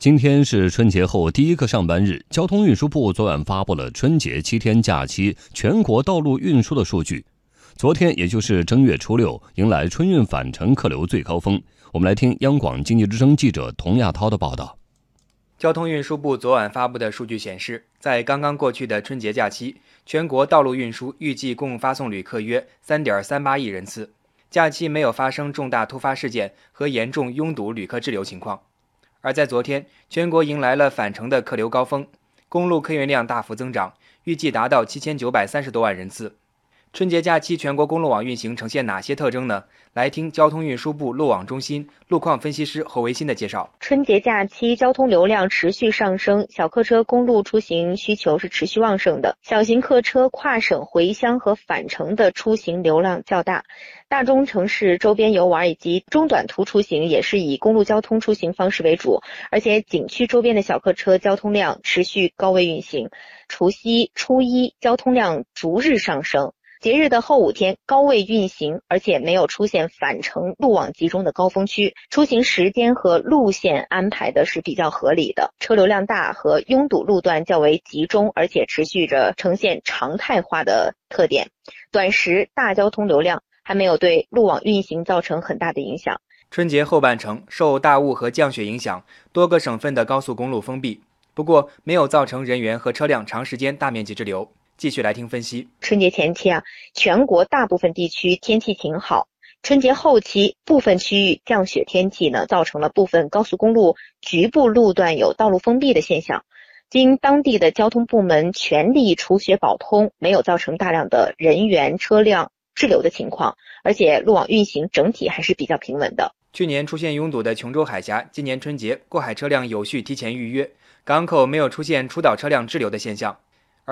今天是春节后第一个上班日，交通运输部昨晚发布了春节七天假期全国道路运输的数据。昨天，也就是正月初六，迎来春运返程客流最高峰。我们来听央广经济之声记者童亚涛的报道。交通运输部昨晚发布的数据显示，在刚刚过去的春节假期，全国道路运输预计共发送旅客约三点三八亿人次，假期没有发生重大突发事件和严重拥堵旅客滞留情况。而在昨天，全国迎来了返程的客流高峰，公路客运量大幅增长，预计达到七千九百三十多万人次。春节假期全国公路网运行呈现哪些特征呢？来听交通运输部路网中心路况分析师侯维新的介绍。春节假期交通流量持续上升，小客车公路出行需求是持续旺盛的，小型客车跨省回乡和返程的出行流量较大，大中城市周边游玩以及中短途出行也是以公路交通出行方式为主，而且景区周边的小客车交通量持续高位运行，除夕、初一交通量逐日上升。节日的后五天高位运行，而且没有出现返程路网集中的高峰区，出行时间和路线安排的是比较合理的，车流量大和拥堵路段较为集中，而且持续着呈现常态化的特点。短时大交通流量还没有对路网运行造成很大的影响。春节后半程受大雾和降雪影响，多个省份的高速公路封闭，不过没有造成人员和车辆长时间大面积滞留。继续来听分析。春节前期啊，全国大部分地区天气晴好。春节后期，部分区域降雪天气呢，造成了部分高速公路局部路段有道路封闭的现象。经当地的交通部门全力除雪保通，没有造成大量的人员车辆滞留的情况，而且路网运行整体还是比较平稳的。去年出现拥堵的琼州海峡，今年春节过海车辆有序提前预约，港口没有出现出岛车辆滞留的现象。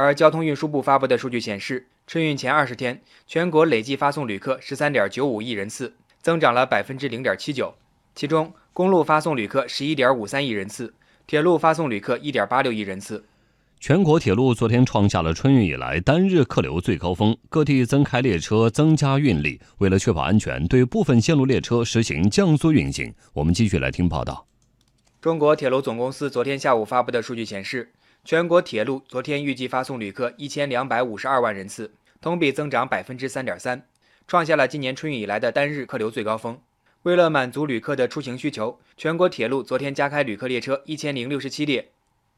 而交通运输部发布的数据显示，春运前二十天，全国累计发送旅客十三点九五亿人次，增长了百分之零点七九。其中，公路发送旅客十一点五三亿人次，铁路发送旅客一点八六亿人次。全国铁路昨天创下了春运以来单日客流最高峰，各地增开列车，增加运力。为了确保安全，对部分线路列车实行降速运行。我们继续来听报道。中国铁路总公司昨天下午发布的数据显示。全国铁路昨天预计发送旅客一千两百五十二万人次，同比增长百分之三点三，创下了今年春运以来的单日客流最高峰。为了满足旅客的出行需求，全国铁路昨天加开旅客列车一千零六十七列，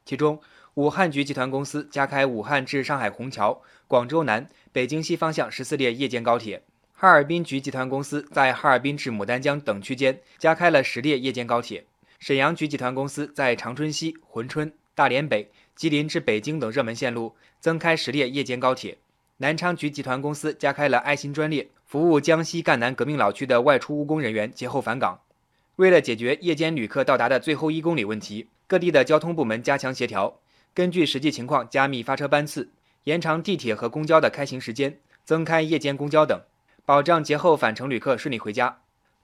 其中武汉局集团公司加开武汉至上海虹桥、广州南、北京西方向十四列夜间高铁；哈尔滨局集团公司在哈尔滨至牡丹江等区间加开了十列夜间高铁；沈阳局集团公司在长春西、珲春、大连北。吉林至北京等热门线路增开十列夜间高铁，南昌局集团公司加开了爱心专列，服务江西赣南革命老区的外出务工人员节后返岗。为了解决夜间旅客到达的最后一公里问题，各地的交通部门加强协调，根据实际情况加密发车班次，延长地铁和公交的开行时间，增开夜间公交等，保障节后返程旅客顺利回家。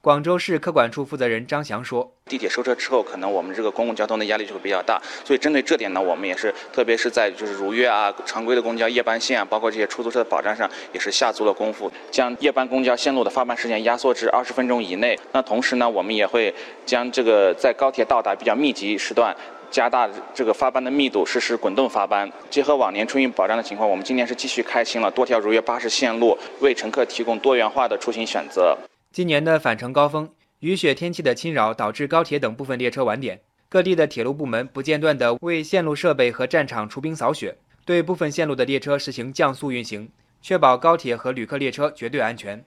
广州市客管处负责人张翔说：“地铁收车之后，可能我们这个公共交通的压力就会比较大，所以针对这点呢，我们也是特别是在就是如约啊、常规的公交夜班线啊，包括这些出租车的保障上，也是下足了功夫，将夜班公交线路的发班时间压缩至二十分钟以内。那同时呢，我们也会将这个在高铁到达比较密集时段，加大这个发班的密度，实施滚动发班。结合往年春运保障的情况，我们今年是继续开行了多条如约巴士线路，为乘客提供多元化的出行选择。”今年的返程高峰，雨雪天气的侵扰导致高铁等部分列车晚点。各地的铁路部门不间断地为线路设备和战场除冰扫雪，对部分线路的列车实行降速运行，确保高铁和旅客列车绝对安全。